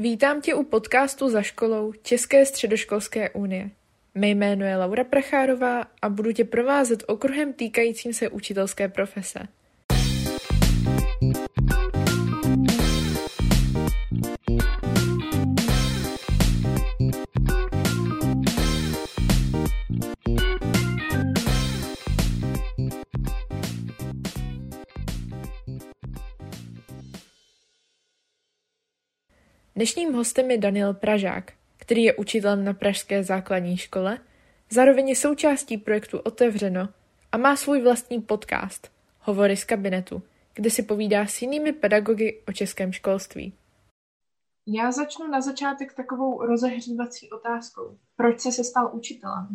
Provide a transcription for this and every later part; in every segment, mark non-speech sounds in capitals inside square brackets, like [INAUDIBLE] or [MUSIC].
Vítám tě u podcastu za školou České středoškolské unie. Mé jméno je Laura Prachárová a budu tě provázet okruhem týkajícím se učitelské profese. Dnešním hostem je Daniel Pražák, který je učitelem na Pražské základní škole, zároveň je součástí projektu Otevřeno a má svůj vlastní podcast Hovory z kabinetu, kde si povídá s jinými pedagogy o českém školství. Já začnu na začátek takovou rozehřívací otázkou. Proč jsi se stal učitelem?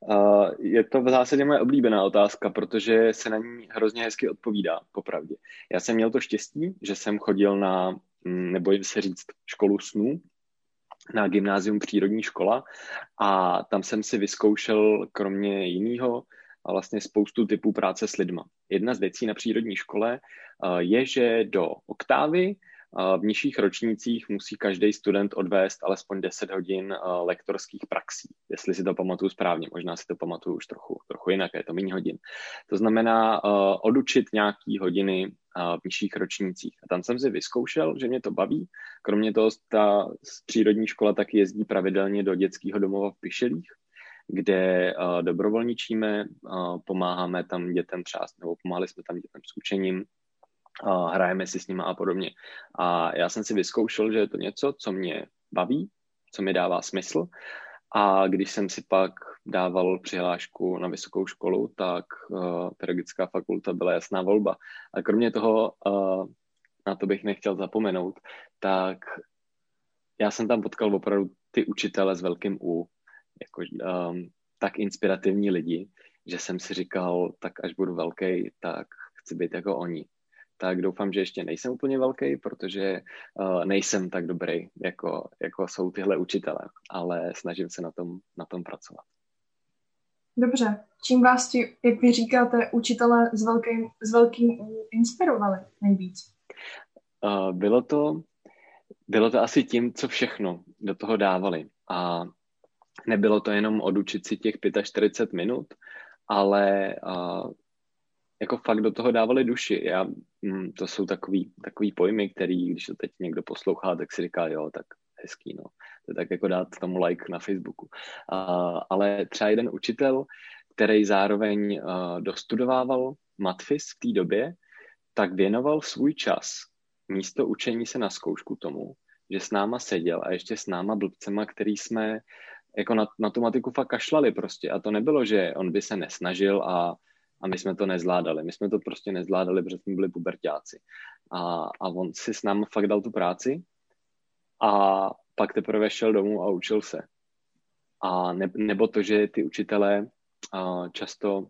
Uh, je to v zásadě moje oblíbená otázka, protože se na ní hrozně hezky odpovídá, popravdě. Já jsem měl to štěstí, že jsem chodil na nebojím se říct, školu snů na gymnázium přírodní škola a tam jsem si vyzkoušel kromě jiného vlastně spoustu typů práce s lidma. Jedna z věcí na přírodní škole eh, je, že do oktávy v nižších ročnících musí každý student odvést alespoň 10 hodin lektorských praxí, jestli si to pamatuju správně, možná si to pamatuju už trochu, trochu jinak, je to méně hodin. To znamená odučit nějaký hodiny v nižších ročnících. A tam jsem si vyzkoušel, že mě to baví. Kromě toho ta přírodní škola taky jezdí pravidelně do dětského domova v Pišelích, kde dobrovolničíme, pomáháme tam dětem třeba, nebo pomáhali jsme tam dětem s učením, hrajeme si s nimi a podobně. A já jsem si vyzkoušel, že je to něco, co mě baví, co mi dává smysl. A když jsem si pak dával přihlášku na vysokou školu, tak uh, pedagogická fakulta byla jasná volba. A kromě toho, uh, na to bych nechtěl zapomenout, tak já jsem tam potkal opravdu ty učitele s velkým U, jako, um, tak inspirativní lidi, že jsem si říkal, tak až budu velký, tak chci být jako oni tak doufám, že ještě nejsem úplně velký, protože uh, nejsem tak dobrý, jako, jako jsou tyhle učitele, ale snažím se na tom, na tom pracovat. Dobře. Čím vás ti, jak vy říkáte, učitele s velkým, s velkým inspirovali nejvíc? Uh, bylo to, bylo to asi tím, co všechno do toho dávali. A nebylo to jenom odučit si těch 45 minut, ale uh, jako fakt do toho dávali duši. Já, mm, to jsou takový, takový pojmy, který, když to teď někdo poslouchá, tak si říká, jo, tak hezký, no. To je tak jako dát tomu like na Facebooku. Uh, ale třeba jeden učitel, který zároveň uh, dostudovával matfis v té době, tak věnoval svůj čas místo učení se na zkoušku tomu, že s náma seděl a ještě s náma blbcema, který jsme jako na, na tu matiku fakt kašlali prostě. A to nebylo, že on by se nesnažil a a my jsme to nezvládali. My jsme to prostě nezvládali, protože jsme byli pubertáci. A, a on si s námi fakt dal tu práci a pak teprve šel domů a učil se. A ne, nebo to, že ty učitelé a často,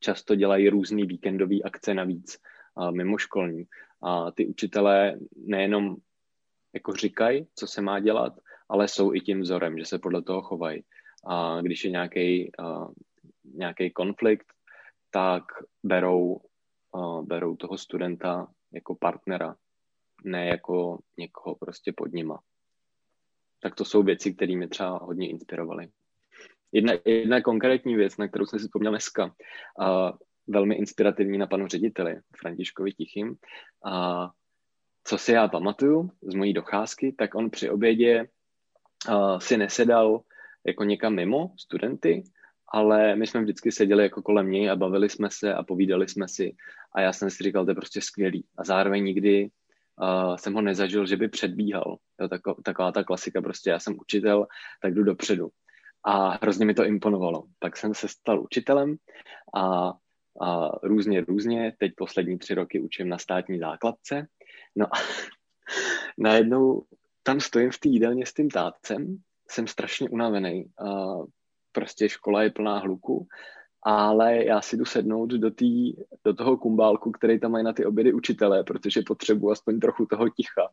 často dělají různý víkendové akce navíc, a mimoškolní. A ty učitelé nejenom jako říkají, co se má dělat, ale jsou i tím vzorem, že se podle toho chovají. A když je nějaký konflikt, tak berou, berou toho studenta jako partnera, ne jako někoho prostě pod nima. Tak to jsou věci, které mě třeba hodně inspirovaly. Jedna, jedna konkrétní věc, na kterou jsem si vzpomněl dneska, uh, velmi inspirativní na panu řediteli Františkovi Tichým. Uh, co si já pamatuju z mojí docházky, tak on při obědě uh, si nesedal jako někam mimo studenty, ale my jsme vždycky seděli jako kolem něj a bavili jsme se a povídali jsme si a já jsem si říkal, to je prostě skvělý a zároveň nikdy uh, jsem ho nezažil, že by předbíhal. Jo, tako, taková ta klasika, prostě já jsem učitel, tak jdu dopředu. A hrozně mi to imponovalo. Tak jsem se stal učitelem a, a různě, různě, teď poslední tři roky učím na státní základce. No a [LAUGHS] najednou tam stojím v té jídelně s tím tátcem, jsem strašně unavený. Uh, prostě škola je plná hluku, ale já si jdu sednout do, tý, do toho kumbálku, který tam mají na ty obědy učitelé, protože potřebuji aspoň trochu toho ticha.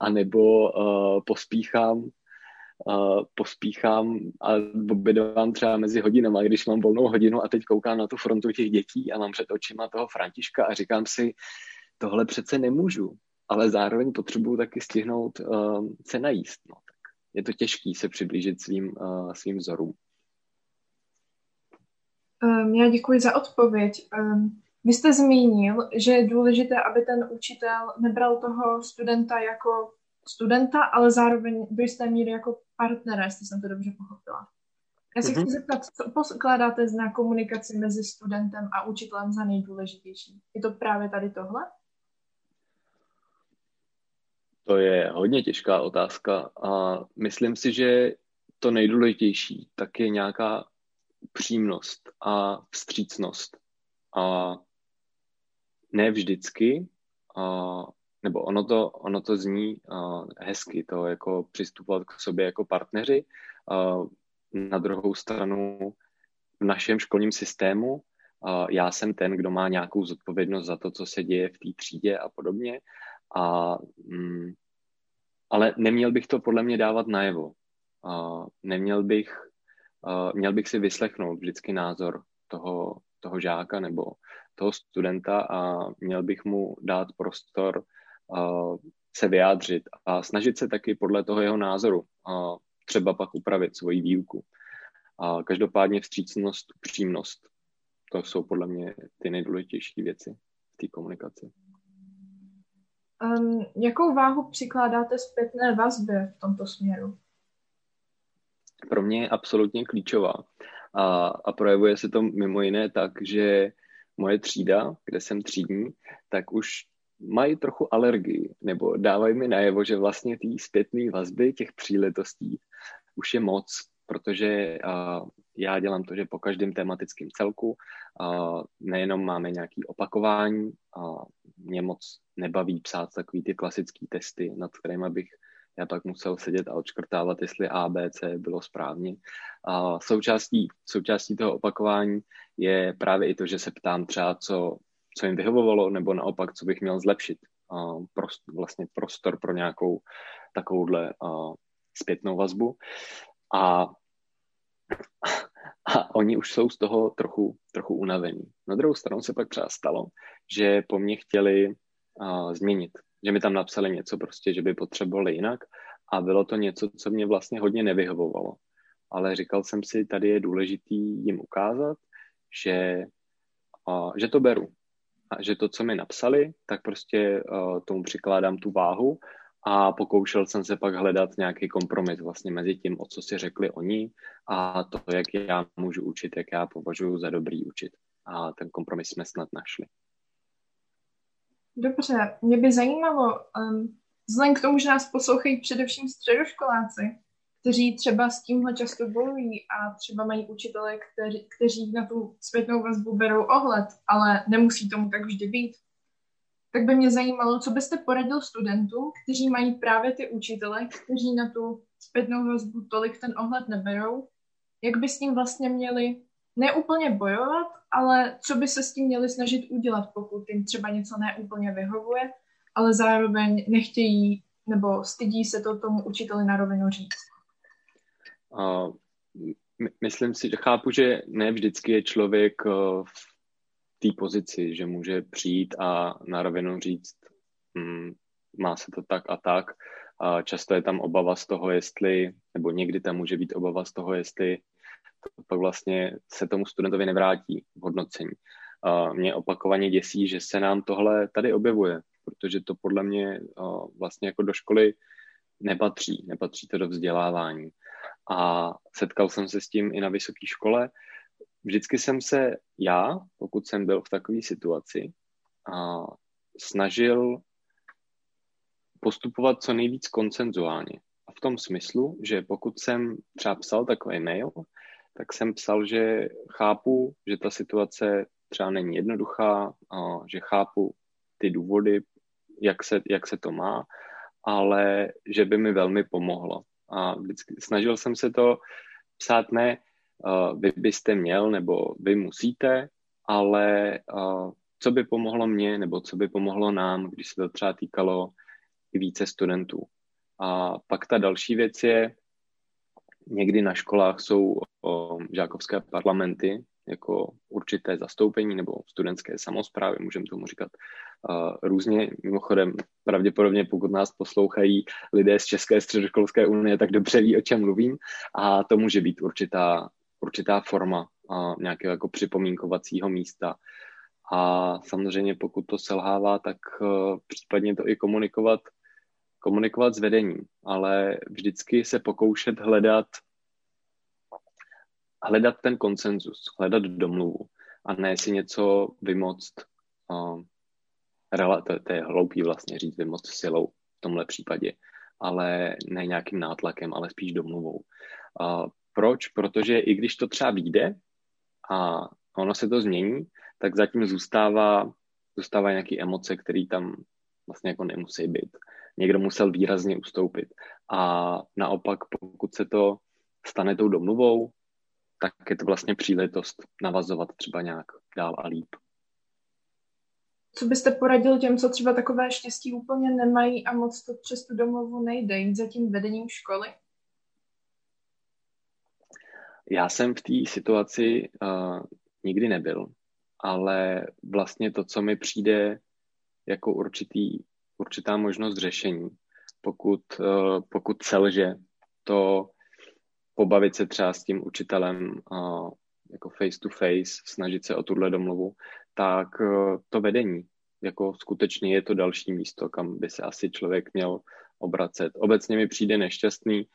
A nebo uh, pospíchám, uh, pospíchám a obědovám třeba mezi hodinama, když mám volnou hodinu a teď koukám na tu frontu těch dětí a mám před očima toho Františka a říkám si, tohle přece nemůžu. ale zároveň potřebuju taky stihnout uh, se najíst. No. Tak je to těžký se přiblížit svým, uh, svým vzorům. Um, já děkuji za odpověď. Um, vy jste zmínil, že je důležité, aby ten učitel nebral toho studenta jako studenta, ale zároveň do jisté míry jako partnera, jestli jsem to dobře pochopila. Já se mm-hmm. chci zeptat, co pokládáte na komunikaci mezi studentem a učitelem za nejdůležitější? Je to právě tady tohle? To je hodně těžká otázka a myslím si, že to nejdůležitější tak je nějaká přímnost a vstřícnost. A ne vždycky, a, nebo ono to, ono to zní a, hezky, to jako přistupovat k sobě jako partneři. A, na druhou stranu v našem školním systému a, já jsem ten, kdo má nějakou zodpovědnost za to, co se děje v té třídě a podobně. A, mm, ale neměl bych to podle mě dávat najevo. A, neměl bych uh, měl bych si vyslechnout vždycky názor toho, toho žáka nebo toho studenta a měl bych mu dát prostor uh, se vyjádřit a snažit se taky podle toho jeho názoru uh, třeba pak upravit svoji výuku. A každopádně vstřícnost, upřímnost, to jsou podle mě ty nejdůležitější věci v té komunikaci. Um, jakou váhu přikládáte zpětné vazbě v tomto směru? Pro mě je absolutně klíčová. A, a projevuje se to mimo jiné tak, že moje třída, kde jsem třídní, tak už mají trochu alergii, nebo dávají mi najevo, že vlastně ty zpětné vazby těch příležitostí už je moc, protože uh, já dělám to, že po každém tematickém celku uh, nejenom máme nějaké opakování, uh, mě moc nebaví psát takový ty klasické testy, nad kterými bych já pak musel sedět a odškrtávat, jestli A, B, C bylo správně. A součástí, součástí toho opakování je právě i to, že se ptám třeba, co, co jim vyhovovalo, nebo naopak, co bych měl zlepšit. A prost, vlastně prostor pro nějakou takovouhle a, zpětnou vazbu. A, a oni už jsou z toho trochu, trochu unavení. Na druhou stranu se pak třeba stalo, že po mně chtěli a, změnit že mi tam napsali něco prostě, že by potřebovali jinak a bylo to něco, co mě vlastně hodně nevyhovovalo. Ale říkal jsem si, tady je důležitý jim ukázat, že, uh, že to beru. A že to, co mi napsali, tak prostě uh, tomu přikládám tu váhu a pokoušel jsem se pak hledat nějaký kompromis vlastně mezi tím, o co si řekli oni a to, jak já můžu učit, jak já považuji za dobrý učit. A ten kompromis jsme snad našli. Dobře, mě by zajímalo, um, vzhledem k tomu, že nás poslouchají především středoškoláci, kteří třeba s tímhle často bojují a třeba mají učitele, kteří, kteří na tu zpětnou vazbu berou ohled, ale nemusí tomu tak vždy být. Tak by mě zajímalo, co byste poradil studentům, kteří mají právě ty učitele, kteří na tu zpětnou vazbu tolik ten ohled neberou, jak by s tím vlastně měli neúplně bojovat, ale co by se s tím měli snažit udělat, pokud jim třeba něco neúplně vyhovuje, ale zároveň nechtějí nebo stydí se to tomu učiteli na rovinu říct. Uh, myslím si, že chápu, že ne vždycky je člověk uh, v té pozici, že může přijít a na rovinu říct, um, má se to tak a tak. A často je tam obava z toho, jestli, nebo někdy tam může být obava z toho, jestli pak vlastně se tomu studentovi nevrátí v hodnocení. A mě opakovaně děsí, že se nám tohle tady objevuje, protože to podle mě vlastně jako do školy nepatří, nepatří to do vzdělávání. A setkal jsem se s tím i na vysoké škole. Vždycky jsem se já, pokud jsem byl v takové situaci, a snažil postupovat co nejvíc koncenzuálně. A v tom smyslu, že pokud jsem třeba psal takový mail, tak jsem psal, že chápu, že ta situace třeba není jednoduchá, že chápu ty důvody, jak se, jak se to má, ale že by mi velmi pomohlo. A vždycky snažil jsem se to psát ne, vy byste měl nebo vy musíte, ale co by pomohlo mně nebo co by pomohlo nám, když se to třeba týkalo i více studentů. A pak ta další věc je, Někdy na školách jsou o, žákovské parlamenty, jako určité zastoupení nebo studentské samozprávy, můžeme tomu říkat různě. Mimochodem, pravděpodobně pokud nás poslouchají lidé z České středoškolské unie, tak dobře ví, o čem mluvím a to může být určitá, určitá forma nějakého jako připomínkovacího místa. A samozřejmě pokud to selhává, tak uh, případně to i komunikovat komunikovat s vedením, ale vždycky se pokoušet hledat hledat ten konsenzus, hledat domluvu a ne si něco vymoct, uh, to, to je hloupý vlastně říct vymoct silou v tomhle případě, ale ne nějakým nátlakem, ale spíš domluvou. Uh, proč? Protože i když to třeba vyjde a ono se to změní, tak zatím zůstává, zůstává nějaké emoce, které tam vlastně jako nemusí být. Někdo musel výrazně ustoupit. A naopak, pokud se to stane tou domluvou, tak je to vlastně příležitost navazovat třeba nějak dál a líp. Co byste poradil těm, co třeba takové štěstí úplně nemají a moc to přes tu domluvu nejde, jít za tím vedením školy? Já jsem v té situaci uh, nikdy nebyl, ale vlastně to, co mi přijde jako určitý, určitá možnost řešení, pokud, uh, pokud selže to pobavit se třeba s tím učitelem uh, jako face to face, snažit se o tuhle domluvu, tak uh, to vedení, jako skutečně je to další místo, kam by se asi člověk měl obracet. Obecně mi přijde nešťastný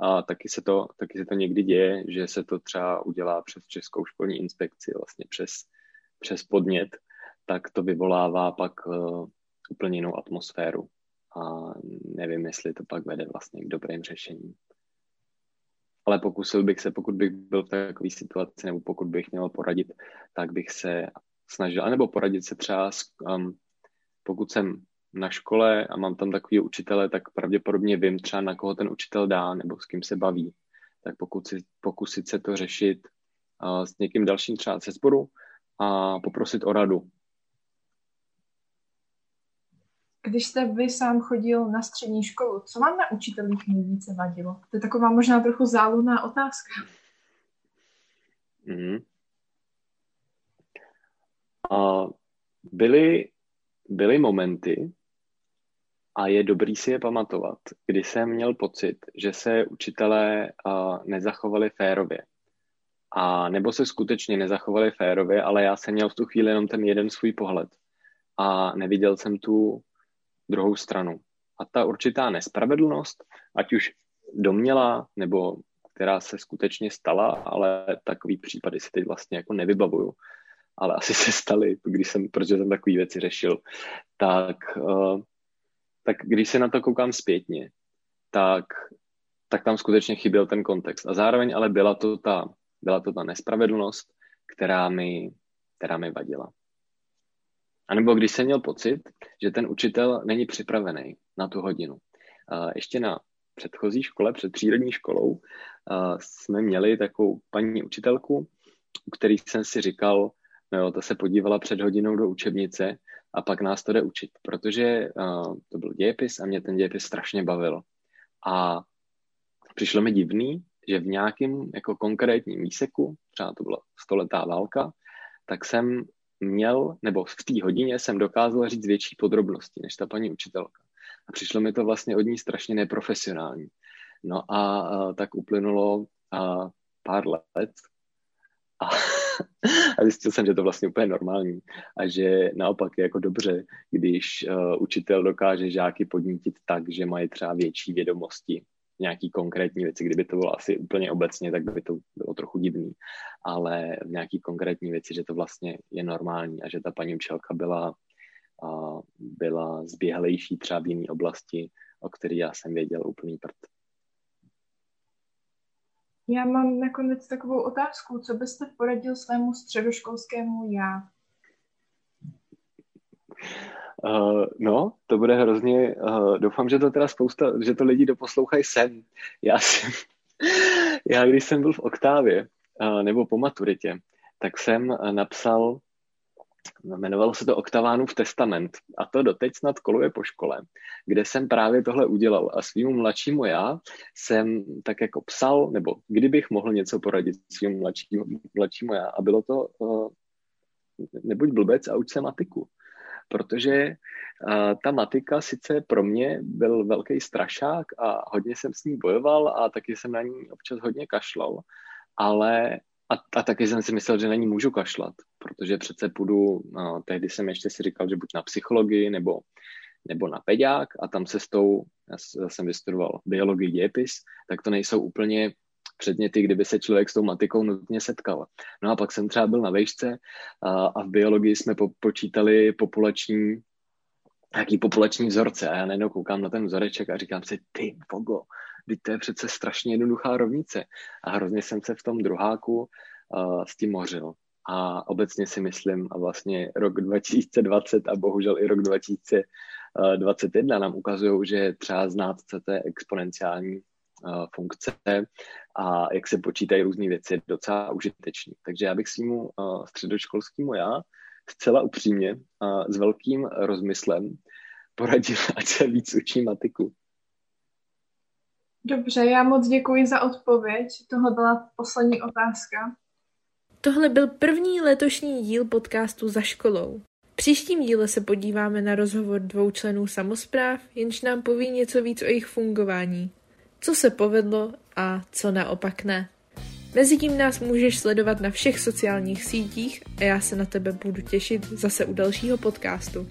a taky se to, taky se to někdy děje, že se to třeba udělá přes Českou školní inspekci, vlastně přes, přes podnět, tak to vyvolává pak úplně jinou atmosféru. A nevím, jestli to pak vede vlastně k dobrým řešením ale pokusil bych se, pokud bych byl v takové situaci, nebo pokud bych měl poradit, tak bych se snažil, anebo poradit se třeba, um, pokud jsem na škole a mám tam takový učitele, tak pravděpodobně vím třeba, na koho ten učitel dá, nebo s kým se baví. Tak pokud si, pokusit se to řešit uh, s někým dalším třeba ze sboru a poprosit o radu, Když jste vy sám chodil na střední školu, co vám na učitelích nejvíce vadilo? To je taková možná trochu záludná otázka. Mm. A byly, byly momenty, a je dobrý si je pamatovat, kdy jsem měl pocit, že se učitelé uh, nezachovali férově. A nebo se skutečně nezachovali férově, ale já jsem měl v tu chvíli jenom ten jeden svůj pohled. A neviděl jsem tu druhou stranu. A ta určitá nespravedlnost, ať už domělá, nebo která se skutečně stala, ale takový případy si teď vlastně jako nevybavuju, ale asi se staly, když jsem, protože jsem takový věci řešil, tak, uh, tak když se na to koukám zpětně, tak, tak tam skutečně chyběl ten kontext. A zároveň ale byla to ta, byla to ta nespravedlnost, která mi, která mi vadila. A nebo když jsem měl pocit, že ten učitel není připravený na tu hodinu. Ještě na předchozí škole, před přírodní školou, jsme měli takovou paní učitelku, u který jsem si říkal, no jo, ta se podívala před hodinou do učebnice a pak nás to jde učit, protože to byl dějepis a mě ten dějepis strašně bavil. A přišlo mi divný, že v nějakém jako konkrétním výseku, třeba to byla stoletá válka, tak jsem měl, nebo v té hodině jsem dokázal říct větší podrobnosti než ta paní učitelka. A přišlo mi to vlastně od ní strašně neprofesionální. No a, a tak uplynulo a, pár let a, [LAUGHS] a zjistil jsem, že to vlastně úplně normální a že naopak je jako dobře, když uh, učitel dokáže žáky podnítit tak, že mají třeba větší vědomosti nějaký konkrétní věci. Kdyby to bylo asi úplně obecně, tak by to bylo trochu divný. Ale v nějaký konkrétní věci, že to vlastně je normální a že ta paní učitelka byla, byla zběhlejší třeba v jiné oblasti, o který já jsem věděl úplný prd. Já mám nakonec takovou otázku. Co byste poradil svému středoškolskému já? Uh, no, to bude hrozně, uh, doufám, že to teda spousta, že to lidi doposlouchají sem. Já jsem, [LAUGHS] já když jsem byl v oktávě, uh, nebo po maturitě, tak jsem napsal Jmenovalo se to Oktavánův testament a to doteď snad koluje po škole, kde jsem právě tohle udělal a svýmu mladšímu já jsem tak jako psal, nebo kdybych mohl něco poradit svýmu mladšímu, mladšímu já a bylo to uh, nebuď blbec a uč se matiku. Protože ta matika sice pro mě byl velký strašák a hodně jsem s ní bojoval a taky jsem na ní občas hodně kašlal, ale a, a taky jsem si myslel, že na ní můžu kašlat, protože přece půjdu, no, tehdy jsem ještě si říkal, že buď na psychologii nebo, nebo na peďák a tam se s tou, já jsem vystudoval biologii dějepis, tak to nejsou úplně předměty, kdyby se člověk s tou matikou nutně setkal. No a pak jsem třeba byl na vejšce a, a v biologii jsme po, počítali populační nějaký populační vzorce a já najednou koukám na ten vzoreček a říkám si, ty bogo, teď to je přece strašně jednoduchá rovnice. A hrozně jsem se v tom druháku uh, s tím mořil. A obecně si myslím, a vlastně rok 2020 a bohužel i rok 2021 nám ukazují, že třeba znát, co to je exponenciální funkce a jak se počítají různé věci, je docela užitečný. Takže já bych svýmu uh, středoškolskému já zcela upřímně a s velkým rozmyslem poradil, [LAUGHS] ať se víc učí matiku. Dobře, já moc děkuji za odpověď. Tohle byla poslední otázka. Tohle byl první letošní díl podcastu za školou. V příštím díle se podíváme na rozhovor dvou členů samozpráv, jenž nám poví něco víc o jejich fungování. Co se povedlo a co naopak ne. Mezitím nás můžeš sledovat na všech sociálních sítích a já se na tebe budu těšit zase u dalšího podcastu.